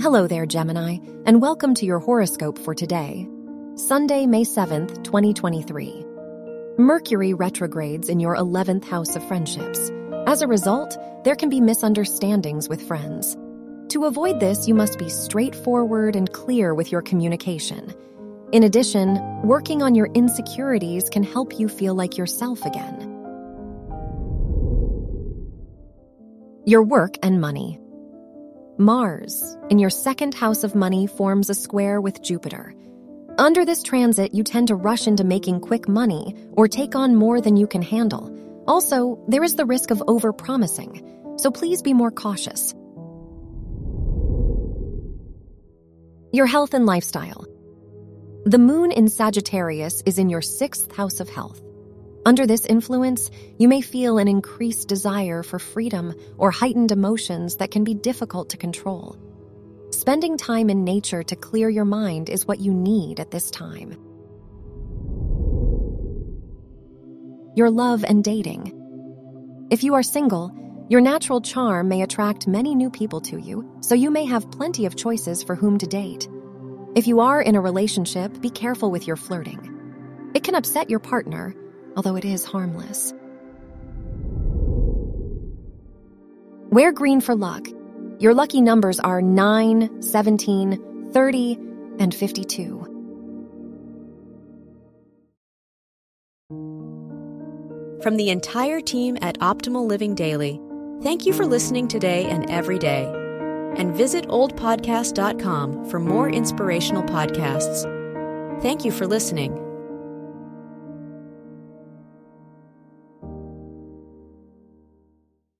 Hello there, Gemini, and welcome to your horoscope for today, Sunday, May 7th, 2023. Mercury retrogrades in your 11th house of friendships. As a result, there can be misunderstandings with friends. To avoid this, you must be straightforward and clear with your communication. In addition, working on your insecurities can help you feel like yourself again. Your work and money. Mars, in your second house of money, forms a square with Jupiter. Under this transit, you tend to rush into making quick money or take on more than you can handle. Also, there is the risk of overpromising, so please be more cautious. Your health and lifestyle. The moon in Sagittarius is in your sixth house of health. Under this influence, you may feel an increased desire for freedom or heightened emotions that can be difficult to control. Spending time in nature to clear your mind is what you need at this time. Your love and dating. If you are single, your natural charm may attract many new people to you, so you may have plenty of choices for whom to date. If you are in a relationship, be careful with your flirting. It can upset your partner, although it is harmless. Wear green for luck. Your lucky numbers are 9, 17, 30, and 52. From the entire team at Optimal Living Daily, thank you for listening today and every day. And visit oldpodcast.com for more inspirational podcasts. Thank you for listening.